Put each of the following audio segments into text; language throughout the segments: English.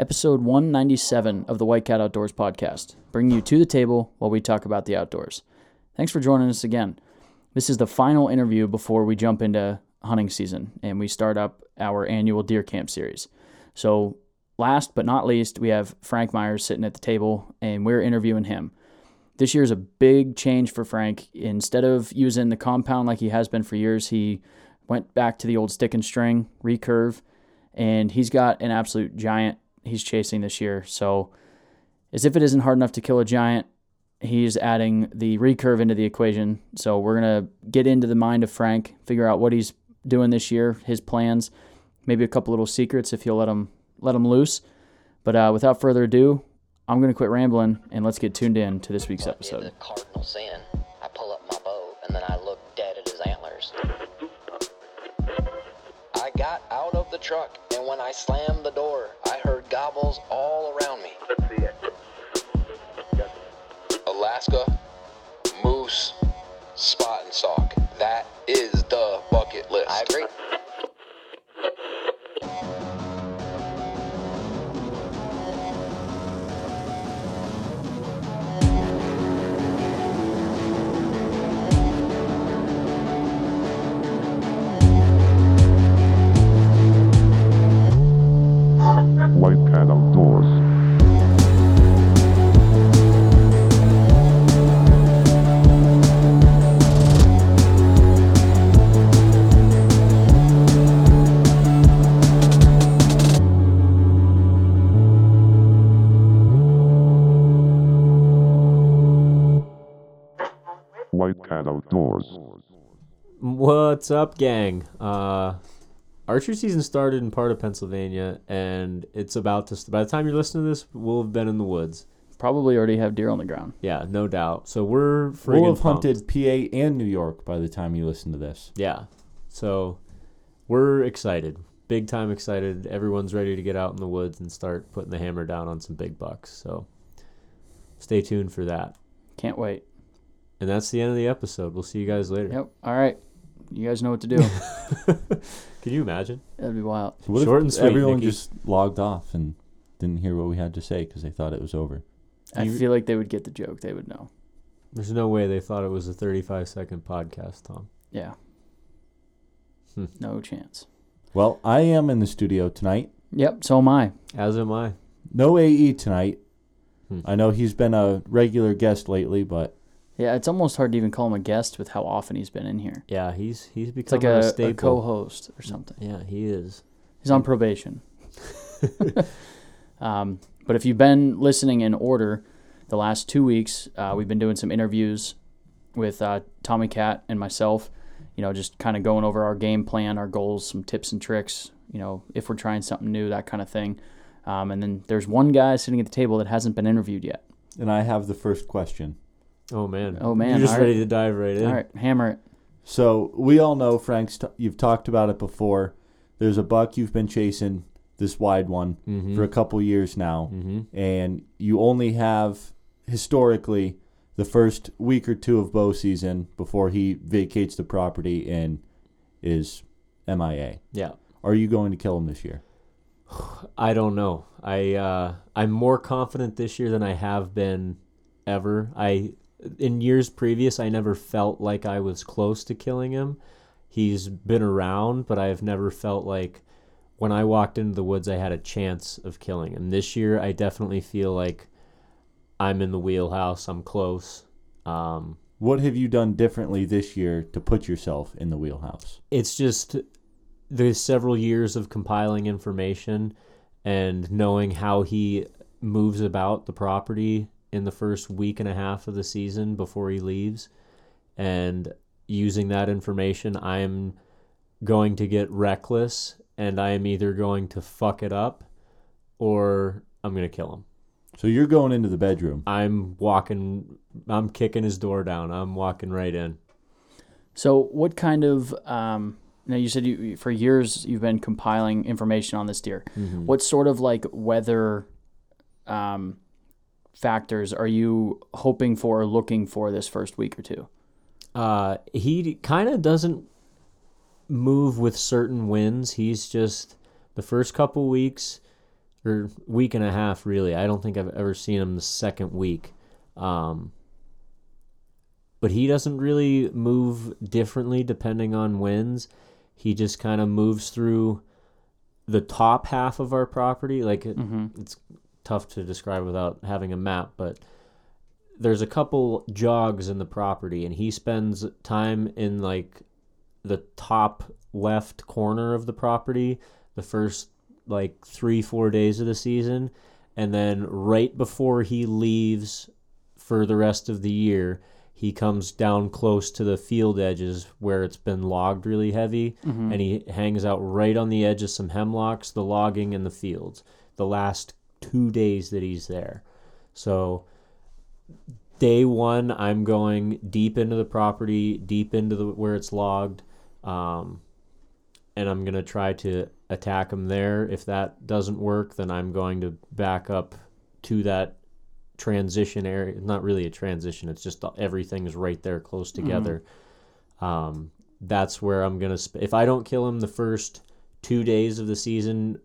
episode 197 of the White Cat Outdoors podcast, bringing you to the table while we talk about the outdoors. Thanks for joining us again. This is the final interview before we jump into hunting season and we start up our annual deer camp series. So, last but not least, we have Frank Myers sitting at the table and we're interviewing him. This year is a big change for Frank. Instead of using the compound like he has been for years, he went back to the old stick and string recurve, and he's got an absolute giant he's chasing this year. So, as if it isn't hard enough to kill a giant, he's adding the recurve into the equation. So, we're going to get into the mind of Frank, figure out what he's doing this year, his plans, maybe a couple little secrets if you'll let him let him loose. But uh, without further ado, I'm going to quit rambling and let's get tuned in to this week's episode. The cardinal sin. I pull up my bow and then I look dead at his antlers. I got out of the truck and when I slammed the door, I heard gobbles all around me. Let's see it. Alaska, moose, spot and sock. That is the bucket list. I agree. What's up, gang? Uh, archery season started in part of Pennsylvania, and it's about to. By the time you're listening to this, we'll have been in the woods. Probably already have deer on the ground. Yeah, no doubt. So we're friggin' We'll have pumped. hunted PA and New York by the time you listen to this. Yeah, so we're excited, big time excited. Everyone's ready to get out in the woods and start putting the hammer down on some big bucks. So stay tuned for that. Can't wait. And that's the end of the episode. We'll see you guys later. Yep. All right. You guys know what to do. Can you imagine? That'd be wild. So what if Short and sweet, everyone Nikki. just logged off and didn't hear what we had to say because they thought it was over? I You- feel like they would get the joke. They would know. There's no way they thought it was a 35 second podcast, Tom. Yeah. Hmm. No chance. Well, I am in the studio tonight. Yep. So am I. As am I. No AE tonight. Hmm. I know he's been a regular guest lately, but Yeah. It's almost hard to even call him a guest with how often he's been in here. Yeah, he's he's It's become like a, a, a co-host or something. Yeah, he is. He's on probation. um, but if you've been listening in order, the last two weeks uh, we've been doing some interviews with uh, Tommy Cat and myself. You know, just kind of going over our game plan, our goals, some tips and tricks. You know, if we're trying something new, that kind of thing. Um, and then there's one guy sitting at the table that hasn't been interviewed yet. and I have the first question. Oh man. Oh, man, You're just all ready right. to dive right in. All right, hammer it. So we all know Frank's. T- you've talked about it before. There's a buck you've been chasing, this wide one, Mhm. for a couple years now, Mhm. and you only have historically the first week or two of bow season before he vacates the property and is MIA. Yeah. Are you going to kill him this year? I don't know. I uh, I'm more confident this year than I have been ever. I in years previous I never felt like I was close to killing him. He's been around, but I've never felt like when I walked into the woods I had a chance of killing him. This year I definitely feel like I'm in the wheelhouse. I'm close. Um, What have you done differently this year to put yourself in the wheelhouse? it's just there's several years of compiling information and knowing how he moves about the property in the first week and a half of the season before he leaves. And using that information i'm going to get reckless and i am either going to fuck it up or i'm going to kill him. So you're going into the bedroom. i'm walking i'm kicking his door down. I'm walking right in. So, what kind of um, now you said you for years you've been compiling information on this deer. What sort of like weather um, factors are you hoping for or looking for this first week or two? Uh, he kind of doesn't move with certain winds. He's just the first couple weeks. or week and a half really. I don't think I've ever seen him the second week. Um, but he doesn't really move differently depending on winds. He just kind of moves through the top half of our property. Like it, it's tough to describe without having a map, but there's a couple jogs in the property, and he spends time in like the top left corner of the property the first like three four days of the season and then right before he leaves for the rest of the year he comes down close to the field edges where it's been logged really heavy mm-hmm. and he hangs out right on the edge of some hemlocks the logging and the fields. The last two days that he's there. So day one i'm going deep into the property deep into the where it's logged um, and i'm going to try to attack him there. If that doesn't work then i'm going to back up to that transition area. Not really a transition it's just everything's right there close together. Um, that's where i'm going to sp- if i don't kill him the first two days of the season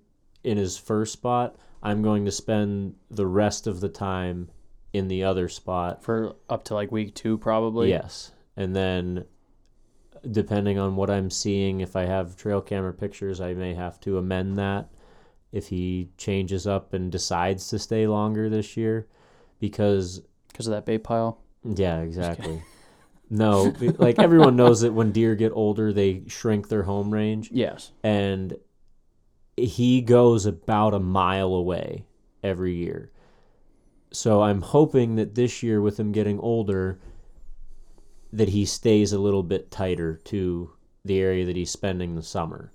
in his first spot i'm going to spend the rest of the time in the other spot For up to like week two, probably. Yes. And then depending on what I'm seeing, if I have trail camera pictures, I may have to amend that if he changes up and decides to stay longer this year because Because of that bait pile. yeah, exactly. No, like everyone knows that when deer get older, they shrink their home range Yes. and he goes about a mile away every year. So I'm hoping that this year, with him getting older, that he stays a little bit tighter to the area that he's spending the summer.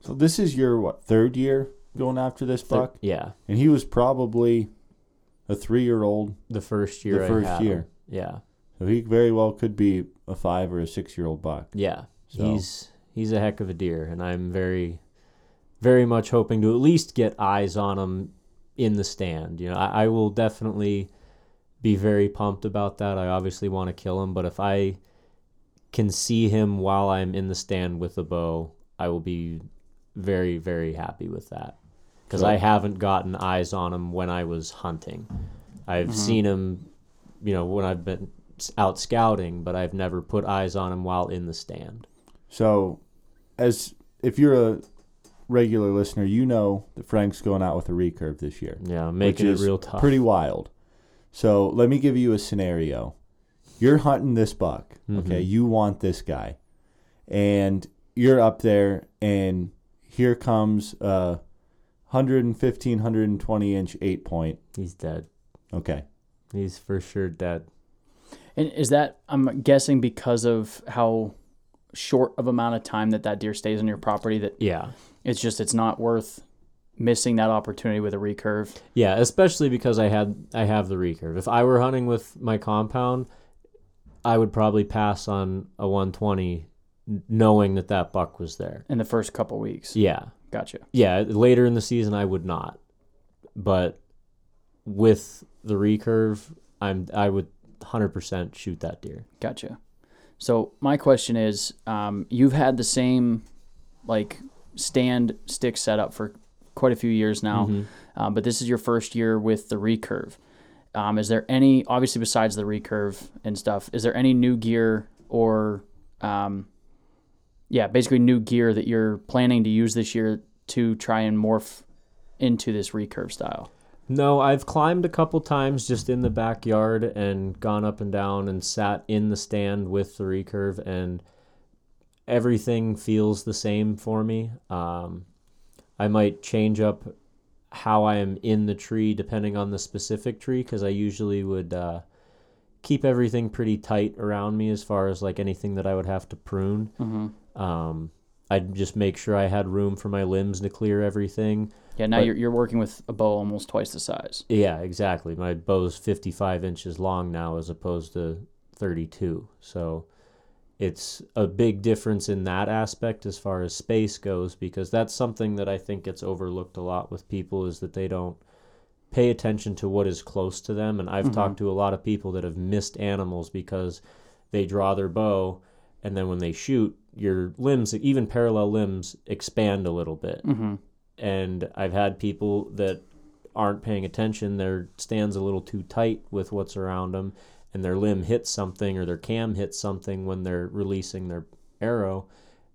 So this is your what third year going after this buck, Yeah, and he was probably a three-year-old, the first year. The first year. him. Yeah, so he very well could be a five or a six-year-old buck. yeah. So- He's he's a heck of a deer, and I'm very, very much hoping to at least get eyes on him in the stand. You know, I, I will definitely be very pumped about that. I obviously want to kill him, but if I can see him while I'm in the stand with the bow, I will be very, very happy with that. Because I haven't gotten eyes on him when I was hunting. I've mm-hmm. seen him, you know, when I've been out scouting, but I've never put eyes on him while in the stand. So, as if you're a regular listener, you know that Frank's going out with a recurve this year. Yeah, making which it is real tough. Pretty wild. So let me give you a scenario. You're hunting this buck. Mm-hmm. Okay, you want this guy, and you're up there, and here comes a 115, 120 inch eight point. He's dead. Okay, He's for sure dead. And is that I'm guessing because of how short of amount of time that that deer stays on your property that Yeah. It's just it's not worth missing that opportunity with a recurve. Yeah, especially because I had I have the recurve. If I were hunting with my compound, I would probably pass on a 120 knowing that that buck was there. in the first couple weeks. Yeah. Gotcha. Yeah, later in the season I would not. But with the recurve, I'm I would 100% shoot that deer. Gotcha. So my question is, um, you've had the same like stand stick setup for quite a few years now, um, but this is your first year with the recurve. Um, is there any, obviously besides the recurve and stuff, is there any new gear or, um, yeah, basically new gear that you're planning to use this year to try and morph into this recurve style? No, I've climbed a couple times just in the backyard and gone up and down and sat in the stand with the recurve, and everything feels the same for me. Um, I might change up how I am in the tree depending on the specific tree because I usually would uh, keep everything pretty tight around me as far as like anything that I would have to prune. Mm-hmm. Um, I'd just make sure I had room for my limbs to clear everything. Yeah, now But- you're, you're working with a bow almost twice the size. Yeah, exactly. My bow's 55 inches long now as opposed to 32. So it's a big difference in that aspect as far as space goes because that's something that I think gets overlooked a lot with people is that they don't pay attention to what is close to them. And I've talked to a lot of people that have missed animals because they draw their bow and then when they shoot, your limbs, even parallel limbs, expand a little bit Mm-hmm. and I've had people that aren't paying attention. Their stand's a little too tight with what's around them, and their limb hits something or their cam hits something when they're releasing their arrow,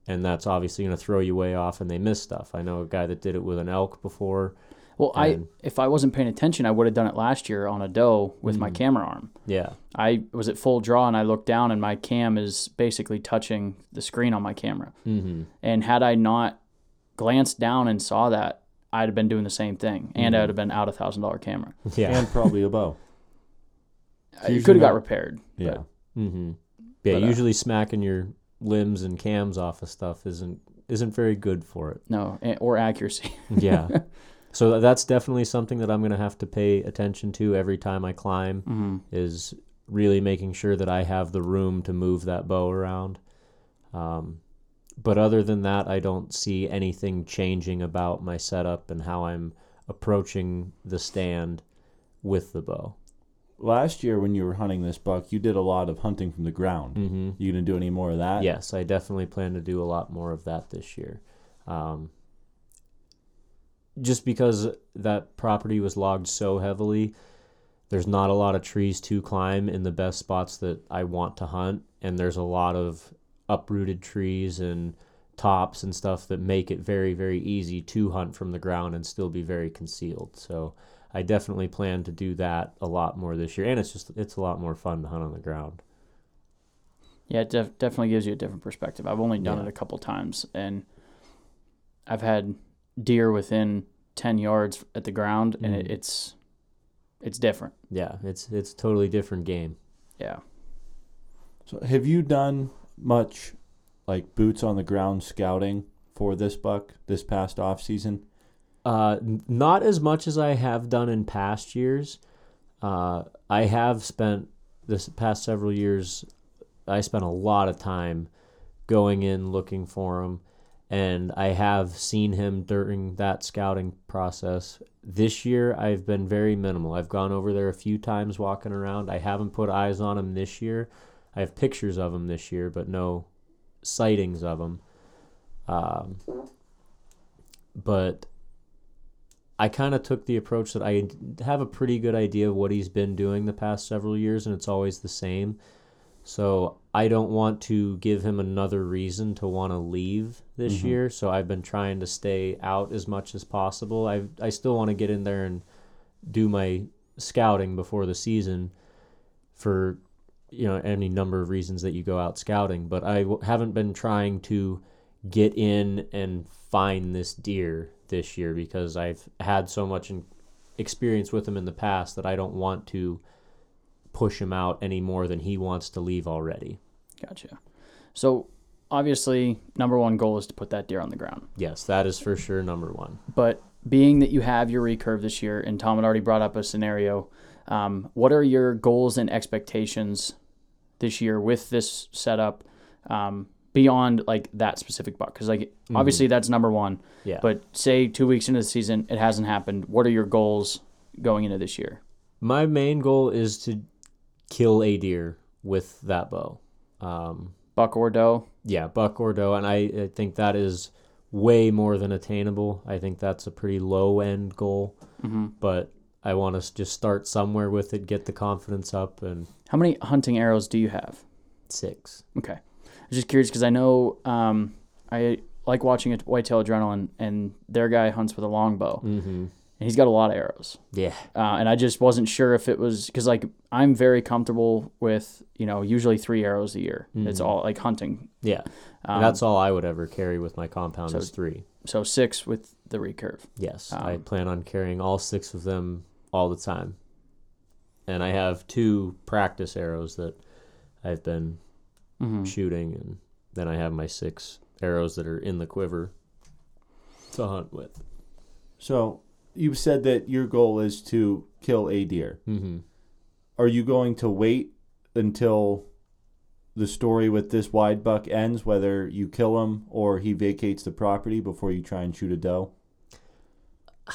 and that's obviously going to throw you way off, and they miss stuff. I know a guy that did it with an elk before. Well, I if I wasn't paying attention, I would have done it last year on a doe with my camera arm. Yeah, I was at full draw and I looked down and my cam is basically touching the screen on my camera. mm-hmm. And had I not glanced down and saw that, I'd have been doing the same thing, and I would have been out a thousand dollar camera. yeah, and probably a bow. It usually could have got repaired. Yeah. mm-hmm. yeah. But, uh, usually smacking your limbs and cams off of stuff isn't isn't very good for it. no, or accuracy. Yeah. so that's definitely something that I'm going to have to pay attention to every time I climb hmm is really making sure that I have the room to move that bow around. Um, but other than that, I don't see anything changing about my setup and how I'm approaching the stand with the bow. Last year when you were hunting this buck, you did a lot of hunting from the ground. Mm-hmm. You gonna do any more of that? Yes, I definitely plan to do a lot more of that this year. Um, just because that property was logged so heavily, there's not a lot of trees to climb in the best spots that I want to hunt, and there's a lot of uprooted trees and tops and stuff that make it very, very easy to hunt from the ground and still be very concealed. So I definitely plan to do that a lot more this year, and it's just it's a lot more fun to hunt on the ground. Yeah, it def- definitely gives you a different perspective. I've only done Yeah. it a couple times, and I've had deer within ten yards at the ground, and it, Mhm. it's it's different. Yeah, it's it's a totally different game. Yeah. So have you done much like boots on the ground scouting for this buck this past off season? Uh, not as much as I have done in past years. Uh, I have spent this past several years. I spent a lot of time going in looking for him, and I have seen him during that scouting process. This year, I've been very minimal. I've gone over there a few times walking around. I haven't put eyes on him this year. I have pictures of him this year, but no sightings of him. Um, but I kind of took the approach that I have a pretty good idea of what he's been doing the past several years, and it's always the same. So I don't want to give him another reason to want to leave this mm-hmm. year. So I've been trying to stay out as much as possible. I I still want to get in there and do my scouting before the season for you know any number of reasons that you go out scouting, but I w- haven't been trying to get in and find this deer this year because I've had so much experience with him in the past that I don't want to push him out any more than he wants to leave already. Gotcha. So obviously, number one goal is to put that deer on the ground. Yes, that is for sure number one. But being that you have your recurve this year, and Tom had already brought up a scenario, um, what are your goals and expectations this year with this setup um, beyond like that specific buck? Because like obviously that's number one. Yeah. But say two weeks into the season, it hasn't happened. What are your goals going into this year? My main goal is to kill a deer with that bow. Um, Buck or doe? yeah, buck or doe, and I, I think that is way more than attainable. I think that's a pretty low end goal, Mm-hmm. but I want to just start somewhere with it, get the confidence up, and How many hunting arrows do you have? six. Okay. I was just curious because I know um, I like watching a Whitetail Adrenaline, and their guy hunts with a longbow, Mm-hmm. and he's got a lot of arrows. Yeah, Uh, and I just wasn't sure if it was because like I'm very comfortable with you know usually three arrows a year. It's all like hunting. yeah. Um, that's all I would ever carry with my compound so- is three. So six with the recurve. Yes, I Um, plan on carrying all six of them all the time. And I have two practice arrows that I've been Mm-hmm. shooting, and then I have my six arrows that are in the quiver to hunt with. So you've said that your goal is to kill a deer. Mm-hmm. Are you going to wait until the story with this wide buck ends, whether you kill him or he vacates the property before you try and shoot a doe?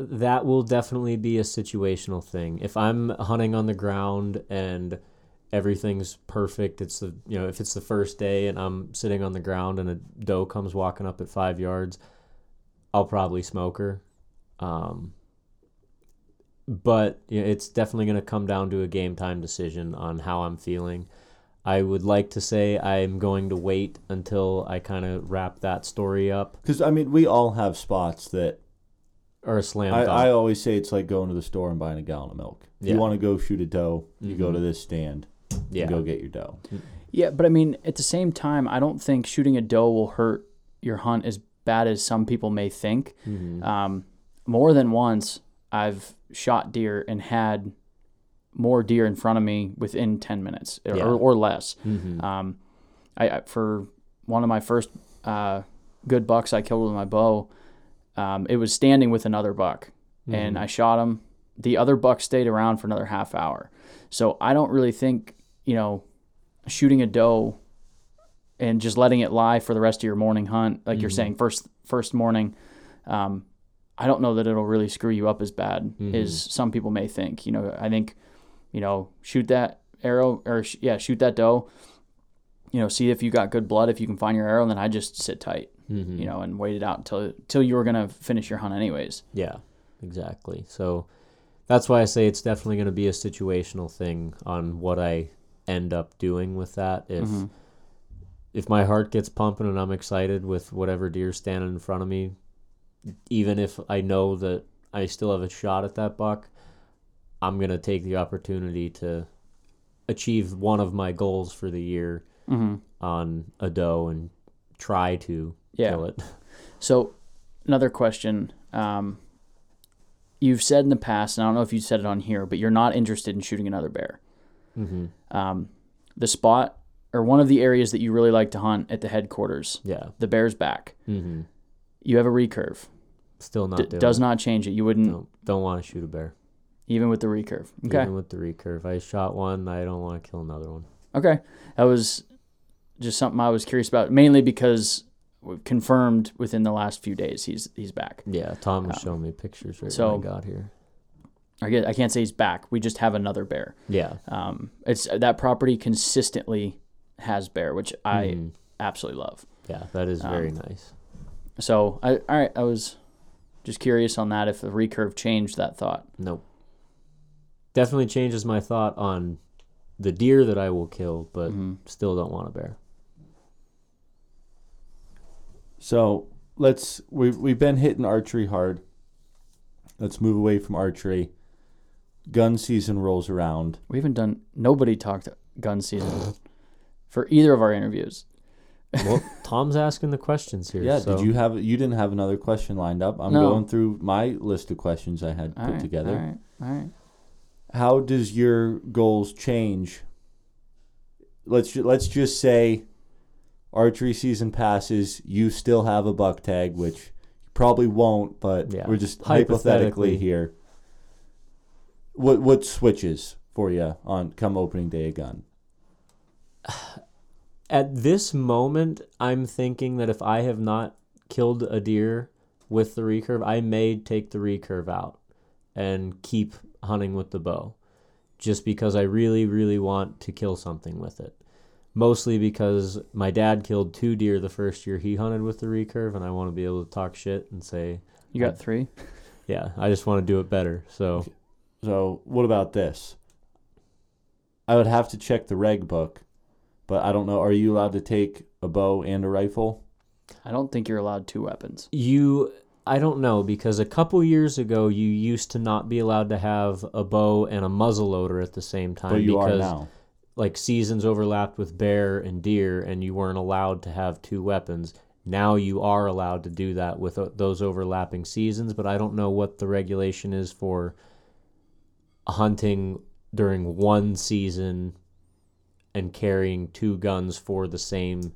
That will definitely be a situational thing. If I'm hunting on the ground and everything's perfect, it's the you know if it's the first day and I'm sitting on the ground and a doe comes walking up at five yards, I'll probably smoke her. Um, but you know, it's definitely going to come down to a game time decision on how I'm feeling. I would like to say I'm going to wait until I kind of wrap that story up Because I mean, we all have spots that are a slam I. I always say it's like going to the store and buying a gallon of milk. If Yeah. you want to go shoot a doe, you go Mhm. to this stand. Yeah. and go get your doe. Yeah, but I mean, at the same time, I don't think shooting a doe will hurt your hunt as bad as some people may think. Mhm. Um, more than once, I've shot deer and had more deer in front of me within 10 minutes or, Yeah. or less. Mhm. Um, I, I for one of my first uh, good bucks I killed with my bow, um, it was standing with another buck, and I shot him. The other buck stayed around for another half hour. So I don't really think you know shooting a doe and just letting it lie for the rest of your morning hunt, like you're saying first first morning. Um, I don't know that it'll really screw you up as bad as some people may think. You know, I think, you know, shoot that arrow or sh- yeah, shoot that doe. You know, see if you got good blood. If you can find your arrow, then I just sit tight. Mhm. You know, and wait it out until until you were gonna finish your hunt anyways. Yeah, exactly. So that's why I say it's definitely going to be a situational thing on what I end up doing with that. If Mm-hmm. if my heart gets pumping and I'm excited with whatever deer standing in front of me, even if I know that I still have a shot at that buck, I'm going to take the opportunity to achieve one of my goals for the year Mm-hmm. on a doe and try to Yeah. kill it. So, another question. Um, you've said in the past, and I don't know if you said it on here, but you're not interested in shooting another bear. Hmm Um, the spot or one of the areas that you really like to hunt at the headquarters, Yeah. the bear's back. hmm You have a recurve. Still not D- does it. not change it. You wouldn't No, don't want to shoot a bear. even with the recurve. Okay. Even with the recurve, I shot one. I don't want to kill another one. Okay. That was just something I was curious about, mainly because we've confirmed within the last few days he's he's back. Yeah, Tom was showing me pictures right so- when I got here. I get I can't say he's back. We just have another bear. Yeah, Um, it's that property consistently has bear, which I Mhm. absolutely love. yeah, that is very Um, nice. So I all right, I was just curious on that if the recurve changed that thought. Nope. Definitely changes my thought on the deer that I will kill, but Mm-hmm. still don't want a bear. So let's we've we've been hitting archery hard. Let's move away from archery. Gun season rolls around. We haven't done nobody talked gun season for either of our interviews. Well, Tom's asking the questions here. Yeah, so did you have you didn't have another question lined up? I'm No. going through my list of questions I had All put right, together. All right. All right. How does your goals change? Let's let's just say archery season passes, you still have a buck tag, which you probably won't, but Yeah. we're just hypothetically Hypothetically. here. What what switches for you on come opening day again? At this moment, I'm thinking that if I have not killed a deer with the recurve, I may take the recurve out and keep hunting with the bow. Just because I really, really want to kill something with it. Mostly because my dad killed two deer the first year he hunted with the recurve, and I want to be able to talk shit and say, You got mm, three. yeah, I just want to do it better. So, So what about this? I would have to check the reg book, but I don't know. Are you allowed to take a bow and a rifle? I don't think you're allowed two weapons. You, I don't know because a couple years ago you used to not be allowed to have a bow and a muzzle loader at the same time But you are because now. like seasons overlapped with bear and deer and you weren't allowed to have two weapons. Now you are allowed to do that with uh, those overlapping seasons, but I don't know what the regulation is for hunting during one season and carrying two guns for the same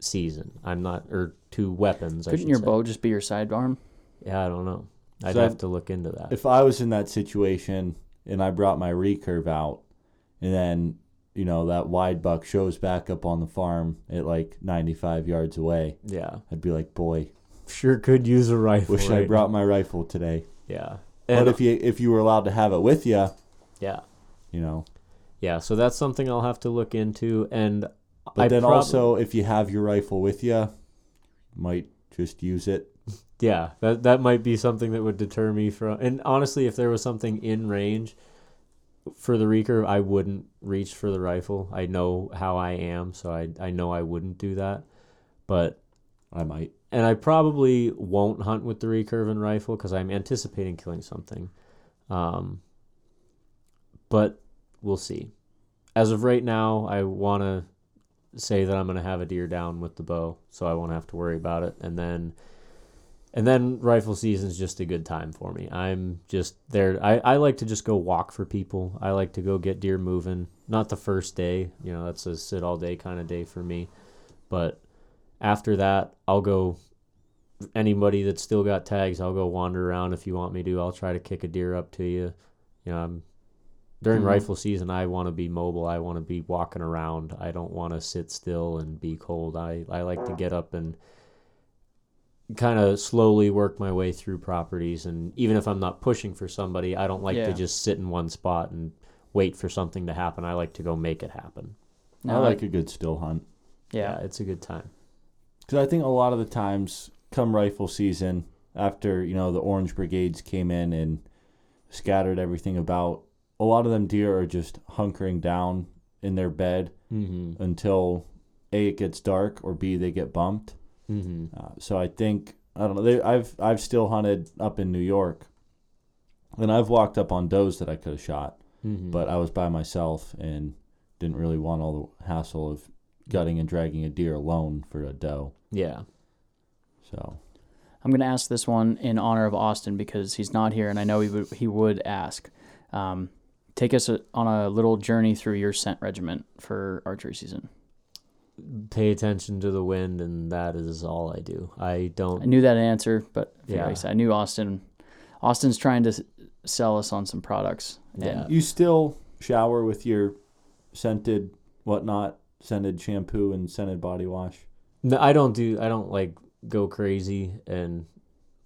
season. I'm not or two weapons. Couldn't should your say. bow just be your sidearm? Yeah, I don't know. I'd So have I've- to look into that. If I was in that situation and I brought my recurve out, and then you know that wide buck shows back up on the farm at like 95 yards away, yeah, I'd be like, boy, sure could use a rifle. wish I brought my rifle today. Yeah, But if you if you were allowed to have it with you, yeah, you know. yeah. So that's something I'll have to look into. And But I then prob- also, if you have your rifle with you, might just use it yeah, that that might be something that would deter me from. And honestly, if there was something in range for the recurve, I wouldn't reach for the rifle. I know how I am, so I I know I wouldn't do that. But I might. And I probably won't hunt with the recurve and rifle because I'm anticipating killing something. Um, but we'll see. As of right now, I want to say that I'm going to have a deer down with the bow, so I won't have to worry about it. And then, and then rifle season's just a good time for me. I'm just there. I, I like to just go walk for people. I like to go get deer moving. Not the first day, you know, that's a sit all day kind of day for me. But after that, I'll go. Anybody that's still got tags, I'll go wander around if you want me to. I'll try to kick a deer up to you. You know, I'm during Mhm. rifle season. I want to be mobile. I want to be walking around. I don't want to sit still and be cold. I I like to get up and kind of slowly work my way through properties. And even if I'm not pushing for somebody, I don't like Yeah. to just sit in one spot and wait for something to happen. I like to go make it happen. I No, like a good still hunt. yeah. it's a good time. Because I think a lot of the times, come rifle season, after you know the Orange Brigades came in and scattered everything about, a lot of them deer are just hunkering down in their bed Mm-hmm. until a it gets dark or b they get bumped. Mm-hmm. Uh, so I think I don't know. They, I've I've still hunted up in New York, and I've walked up on does that I could have shot, Mm-hmm. but I was by myself and didn't really want all the hassle of gutting and dragging a deer alone for a doe. yeah, So I'm going to ask this one in honor of Austin because he's not here, and I know he would he would ask. Um, take us a, on a little journey through your scent regiment for archery season. pay attention to the wind, and that is all I do. I don't. I knew that answer, but yeah. Yeah. I, said, I knew Austin. Austin's trying to sell us on some products. Yeah. you still shower with your scented whatnot, scented shampoo and scented body wash. No, I don't do. I don't like go crazy and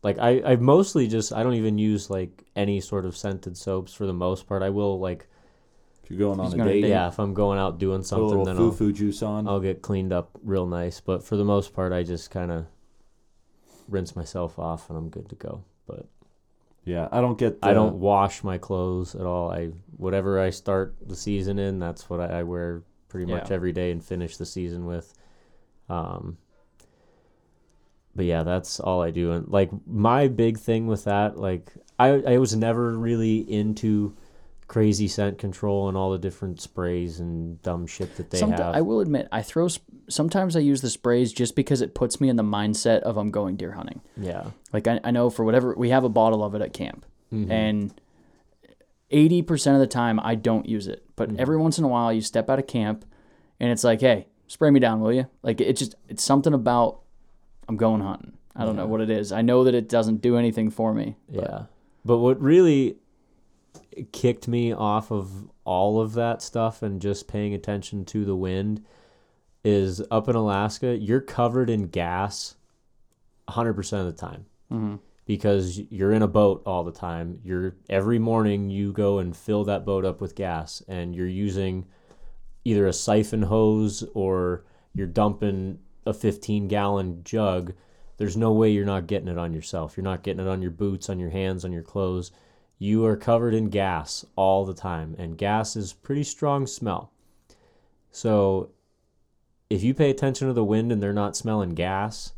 like I. I mostly just. I don't even use like any sort of scented soaps for the most part. I will like. If you're going He's on a date, date. Yeah, if I'm going out doing put a something, then foo I'll, foo juice on. I'll get cleaned up real nice. But for the most part, I just kind of rinse myself off and I'm good to go. But yeah, I don't get. The, I don't wash my clothes at all. I whatever I start the season in, that's what I, I wear pretty much every day and finish the season with. Um, but yeah, that's all I do. And like my big thing with that, like I I was never really into crazy scent control and all the different sprays and dumb shit that they Somet- have. I will admit, I throw. Sp- sometimes I use the sprays just because it puts me in the mindset of I'm going deer hunting. yeah. Like I, I know for whatever we have a bottle of it at camp, Mhm. and eighty percent of the time I don't use it. But every once in a while, you step out of camp, and it's like, hey, spray me down, will you? Like it just it's something about I'm going hunting. I don't know what it is. I know that it doesn't do anything for me. but- Yeah. But what really kicked me off of all of that stuff and just paying attention to the wind is up in Alaska, you're covered in gas 100% of the time. Mhm. Because you're in a boat all the time. You're every morning you go and fill that boat up with gas and you're using either a siphon hose or you're dumping a 15 gallon jug there's no way you're not getting it on yourself. You're not getting it on your boots, on your hands, on your clothes. You are covered in gas all the time, and gas is pretty strong smell. So if you pay attention to the wind and they're not smelling gas,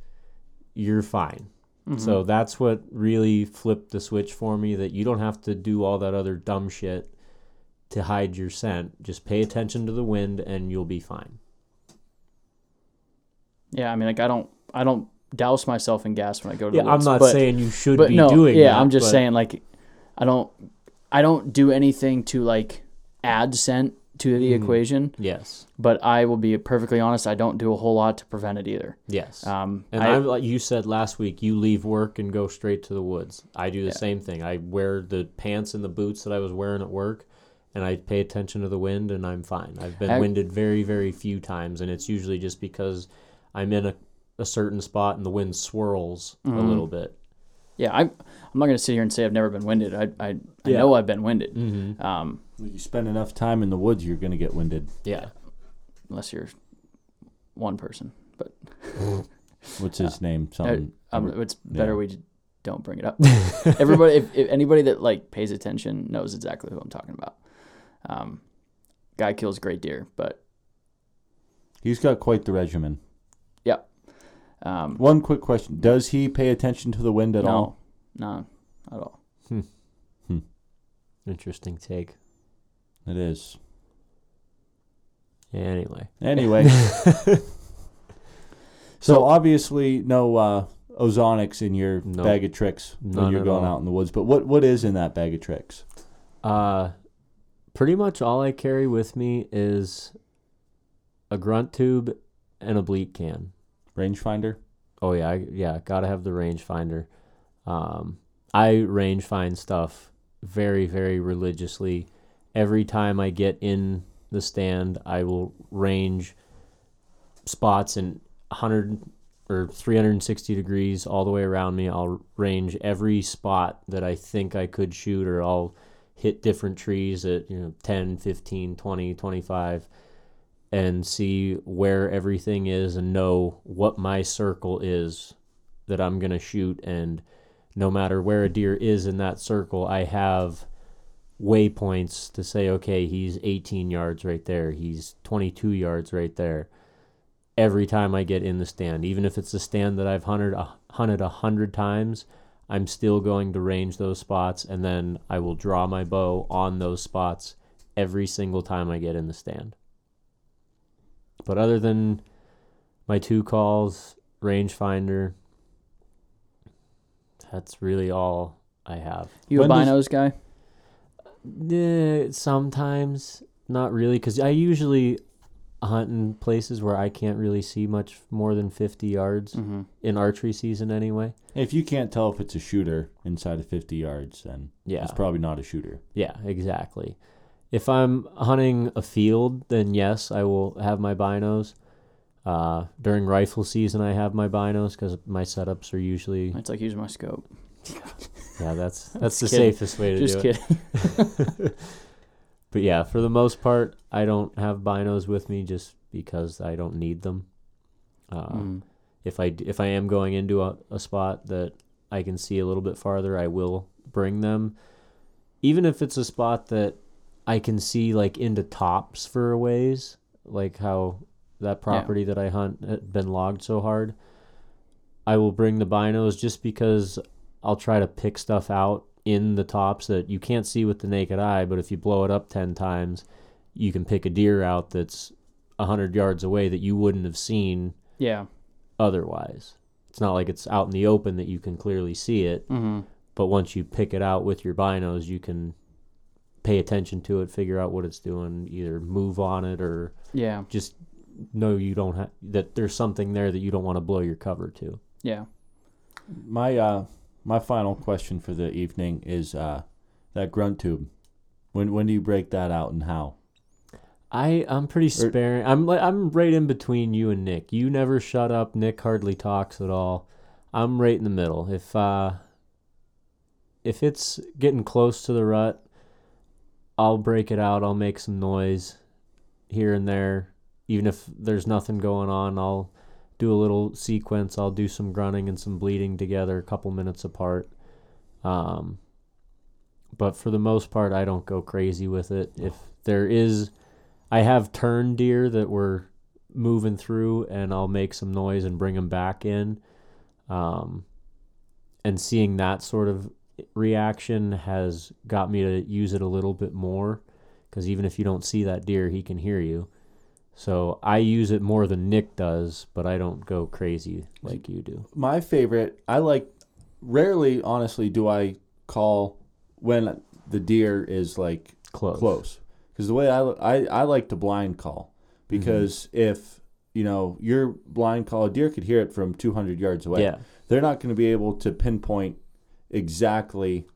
you're fine. Mm-hmm. So that's what really flipped the switch for me that you don't have to do all that other dumb shit to hide your scent. Just pay attention to the wind and you'll be fine. Yeah, I mean, like I don't, I don't douse myself in gas when I go to Yeah, the I'm not but, saying you should but be no, doing yeah, that, I'm just but- saying like, I don't, I don't do anything to like add scent to the Mm-hmm. equation, Yes. but I will be perfectly honest, I don't do a whole lot to prevent it either. Yes. Um, And I, I, like you said last week, you leave work and go straight to the woods. I do the same thing. I wear the pants and the boots that I was wearing at work, and I pay attention to the wind, and I'm fine. I've been Ag- winded very, very few times, and it's usually just because I'm in a, a certain spot and the wind swirls Mm-hmm. a little bit. Yeah, I'm. I'm not gonna sit here and say I've never been winded. I, I, I Yeah. know I've been winded. Mm-hmm. Um, You spend enough time in the woods, you're gonna get winded. Yeah. unless you're one person, but What's his name? uh, Something. Um, Never- it's better yeah. we don't bring it up. Everybody, if, if anybody that like pays attention knows exactly who I'm talking about. Um, guy kills great deer, but He's got quite the regimen. Yep. Um, One quick question: Does he pay attention to the wind at no, all? no, No at all. Interesting take. It is. Anyway, Anyway, so obviously no uh, ozonics in your No. bag of tricks when None you're going all. out in the woods. But what what is in that bag of tricks? uh, pretty much all I carry with me is a grunt tube and a bleat can. Rangefinder. Oh yeah, I, yeah, gotta have the rangefinder. Um, I range find stuff very, very religiously. Every time I get in the stand, I will range spots in 100 or 360 degrees all the way around me. I'll range every spot that I think I could shoot, or I'll hit different trees at you know 10, 15, 20, 25 and see where everything is and know what my circle is that I'm going to shoot. And no matter where a deer is in that circle, I have waypoints to say, okay, he's 18 yards right there, he's 22 yards right there. Every time I get in the stand, even if it's a stand that I've hunted a, hunted a hundred times, I'm still going to range those spots, and then I will draw my bow on those spots every single time I get in the stand. But other than my two calls, rangefinder, that's really all I have. You a When does- binos guy? Eh, sometimes not really, because I usually hunt in places where I can't really see much more than 50 yards Mm-hmm. in archery season anyway. If you can't tell if it's a shooter inside of 50 yards, then Yeah. it's probably not a shooter. Yeah, exactly. If I'm hunting a field, then yes, I will have my binos. Uh, during rifle season, I have my binos because my setups are usually It's like using my scope. yeah. That's that's the kidding. safest way to Just do it. Just kidding. But yeah, for the most part, I don't have binos with me just because I don't need them. Uh, Mm. If I if I am going into a, a spot that I can see a little bit farther, I will bring them. Even if it's a spot that I can see like into tops for a ways, like how that property that I hunt had been logged so hard. I will bring the binos just because I'll try to pick stuff out in the tops that you can't see with the naked eye, but if you blow it up 10 times, you can pick a deer out that's 100 yards away that you wouldn't have seen Yeah. otherwise. It's not like it's out in the open that you can clearly see it, Mm-hmm. but once you pick it out with your binos, you can pay attention to it, figure out what it's doing, either move on it or Yeah. just know you don't have that there's something there that you don't want to blow your cover to. Yeah. My uh, my final question for the evening is uh, that grunt tube. When when do you break that out and how? I I'm pretty Or- sparing. I'm like I'm right in between you and Nick. You never shut up. Nick hardly talks at all. I'm right in the middle. If uh if it's getting close to the rut, I'll break it out. I'll make some noise here and there. Even if there's nothing going on, I'll do a little sequence. I'll do some grunting and some bleeding together, a couple minutes apart. Um, but for the most part, I don't go crazy with it. If there is, I have turned deer that were moving through, and I'll make some noise and bring them back in. Um, and seeing that sort of reaction has got me to use it a little bit more because even if you don't see that deer, he can hear you. So I use it more than Nick does, but I don't go crazy like you do. My favorite. I like. Rarely, honestly, do I call when the deer is like Close. close. Because the way I, I I like to blind call mm-hmm. because if you know your blind call, a deer could hear it from 200 yards away. Yeah. they're not going to be able to pinpoint exactly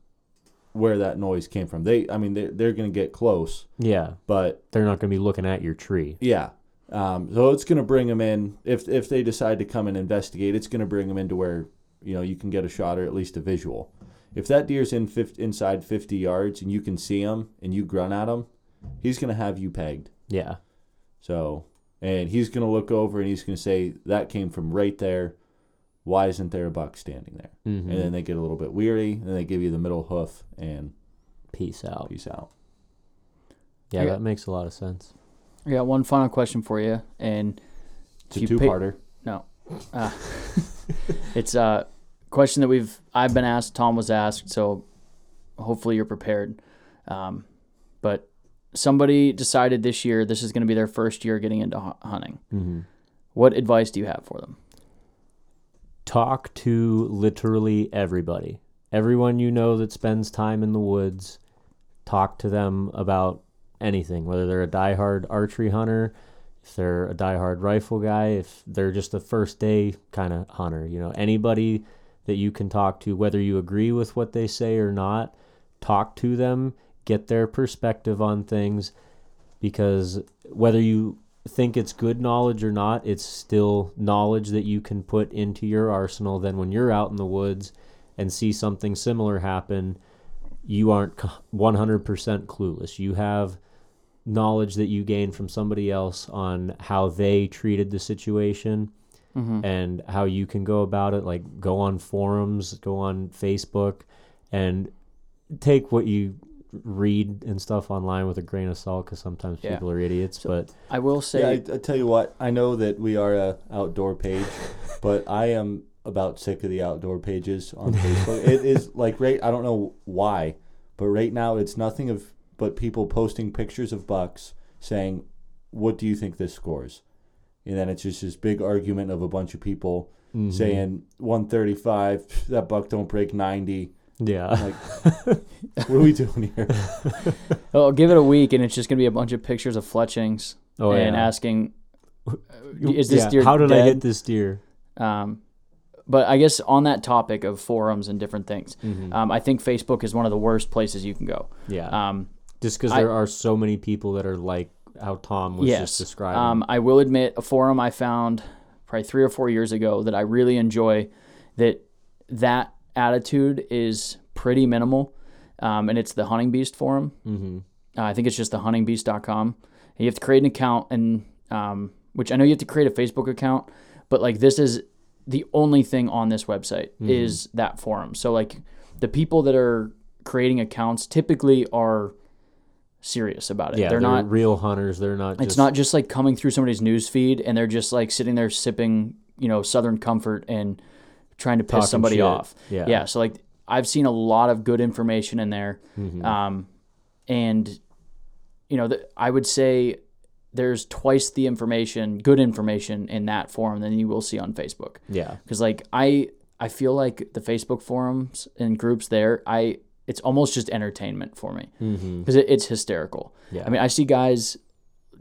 where that noise came from. They, I mean, they they're going to get close, Yeah. but They're not going to be looking at your tree. yeah. Um, so it's going to bring them in if if they decide to come and investigate. It's going to bring them into where you know you can get a shot or at least a visual. If that deer's in 50, inside 50 yards and you can see him and you grunt at him, he's going to have you pegged. Yeah. So, and he's going to look over and he's going to say, that came from right there. Why isn't there a buck standing there? Mhm. And then they get a little bit weary, and they give you the middle hoof and Peace out. peace out. Yeah, Okay. that makes a lot of sense. I got one final question for you, and It's a You two pay- parter. no, uh, it's a question that we've I've been asked, Tom was asked, so hopefully you're prepared. Um, but somebody decided this year this is going to be their first year getting into hunting. Mm-hmm. What advice do you have for them? Talk to literally everybody. Everyone you know that spends time in the woods, talk to them about anything, whether they're a diehard archery hunter, if they're a diehard rifle guy, if they're just a first day kind of hunter, you know, anybody that you can talk to, whether you agree with what they say or not, talk to them, get their perspective on things because whether you think it's good knowledge or not, it's still knowledge that you can put into your arsenal. Then when you're out in the woods and see something similar happen, you aren't 100% clueless. You have knowledge that you gain from somebody else on how they treated the situation mm-hmm. and how you can go about it. Like go on forums, go on Facebook, and take what you read and stuff online with a grain of salt because sometimes Yeah. people are idiots. but I will say, Yeah, I, I tell you what. I know that we are a outdoor page, but I am about sick of the outdoor pages on Facebook. it is like right. I don't know why, but right now it's nothing of but people posting pictures of bucks saying, "What do you think this scores?" And then it's just this big argument of a bunch of people Mm-hmm. saying 135. That buck don't break 90. Yeah, Like, what are we doing here? oh, give it a week, and it's just going to be a bunch of pictures of fletchings oh and yeah. asking, "Is this Yeah, deer How did I dead?" hit this deer? Um, but I guess on that topic of forums and different things, Mm-hmm. um, I think Facebook is one of the worst places you can go. Yeah, Um, just because I- there are so many people that are like how Tom was yes. just describing. Um, I will admit a forum I found probably three or four years ago that I really enjoy. That that attitude is pretty minimal, um, and it's the Hunting Beast forum. mm-hmm. Uh, I think it's just the huntingbeast.com. And you have to create an account, and um, which I know you have to create a Facebook account, but like this is the only thing on this website Mm-hmm. is that forum. So like the people that are creating accounts typically are serious about it. Yeah, they're, not. real hunters. They're not. It's just, not just like coming through somebody's news feed and they're just like sitting there sipping, you know, Southern Comfort and trying to piss Talking somebody shit. off. Yeah. Yeah. So like I've seen a lot of good information in there. Mm-hmm. Um, and you know, the, I would say there's twice the information, good information in that forum than you will see on Facebook. Yeah, Because like I, I feel like the Facebook forums and groups there, I it's almost just entertainment for me mm-hmm. because it, it's hysterical. Yeah. I mean, I see guys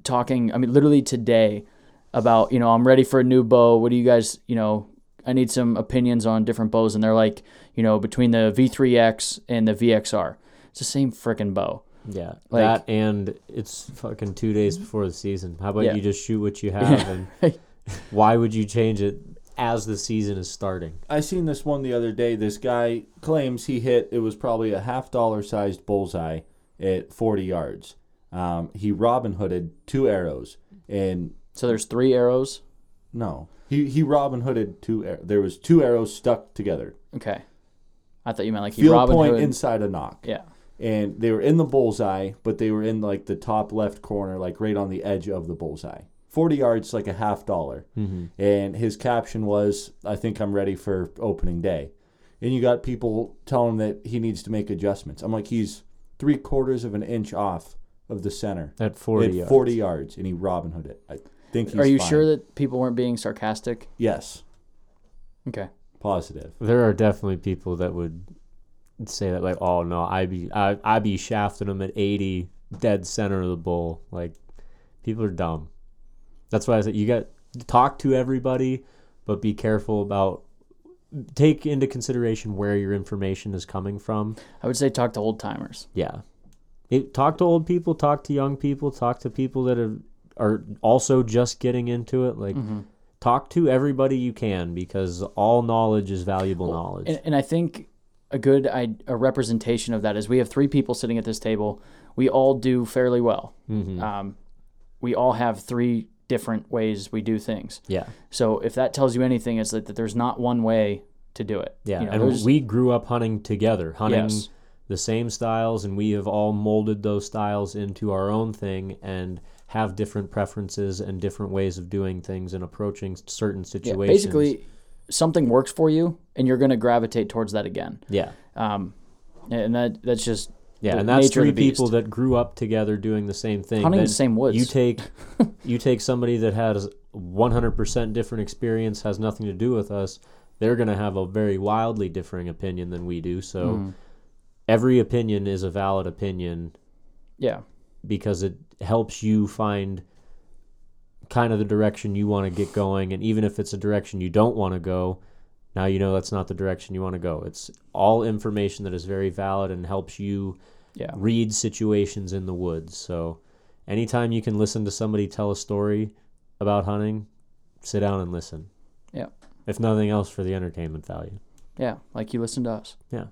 talking. I mean, literally today about you know I'm ready for a new bow. What do you guys you know? I need some opinions on different bows, and they're like you know between the V3X and the VXR, it's the same freaking bow. yeah. Like- that and it's fucking two days before the season. How about Yeah. you just shoot what you have and why would you change it as the season is starting? I seen this one the other day. This guy claims he hit it was probably a half dollar sized bullseye at 40 yards. Um, he Robin Hooded two arrows, and So there's three arrows. no, he he Robin Hooded two. Ar- there was two arrows stuck together. Okay, I thought you meant like he Field Robin point Hood. inside a nock. yeah. and they were in the bullseye, but they were in like the top left corner, like right on the edge of the bullseye. 40 yards, like a half dollar. Mm-hmm. And his caption was, I think I'm ready for opening day. And you got people telling him that he needs to make adjustments. I'm like, he's three quarters of an inch off of the center At forty. at yards. 40 yards, and he Robin Hood it. I think he's Are you fine. sure that people weren't being sarcastic? Yes, Okay. positive. There are definitely people that would say that like, oh no, I be I I be shafting them at eighty, dead center of the bull. Like, people are dumb. That's why I said you got talk to everybody, but be careful about take into consideration where your information is coming from. I would say talk to old timers. Yeah, it, talk to old people, talk to young people, talk to people that are are also just getting into it. Like, talk to everybody you can because all knowledge is valuable knowledge. And, and I think a good I, a representation of that is we have three people sitting at this table. We all do fairly well. Mm-hmm. Um, we all have three different ways we do things. Yeah. So if that tells you anything, it's that, that there's not one way to do it. Yeah. You know, and there's- we grew up hunting together, hunting Yes. the same styles, and we have all molded those styles into our own thing and have different preferences and different ways of doing things and approaching certain yeah, situations. basically something works for you, and you're going to gravitate towards that again. yeah. Um, and that that's just Yeah, and that's three people that grew up together doing the same thing. Hunting the same woods. You take you take somebody that has 100% different experience, has nothing to do with us. They're going to have a very wildly differing opinion than we do. So Mm-hmm. every opinion is a valid opinion yeah, because it helps you find kind of the direction you want to get going and even if it's a direction you don't want to go now you know that's not the direction you want to go. It's all information that is very valid and helps you yeah, read situations in the woods. So anytime you can listen to somebody tell a story about hunting sit down and listen. Yeah, if nothing else for the entertainment value. Yeah. Like you listen to us. yeah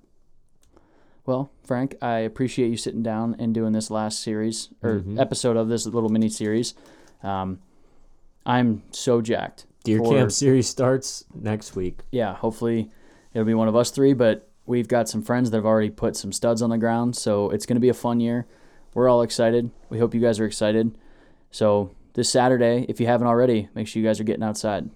Well, Frank, I appreciate you sitting down and doing this last series or Mhm. episode of this little mini series. Um, I'm so jacked. deer for- camp series starts next week Yeah, hopefully it'll be one of us three, but we've got some friends that have already put some studs on the ground, so it's going to be a fun year. We're all excited. We hope you guys are excited. So this Saturday, if you haven't already, make sure you guys are getting outside.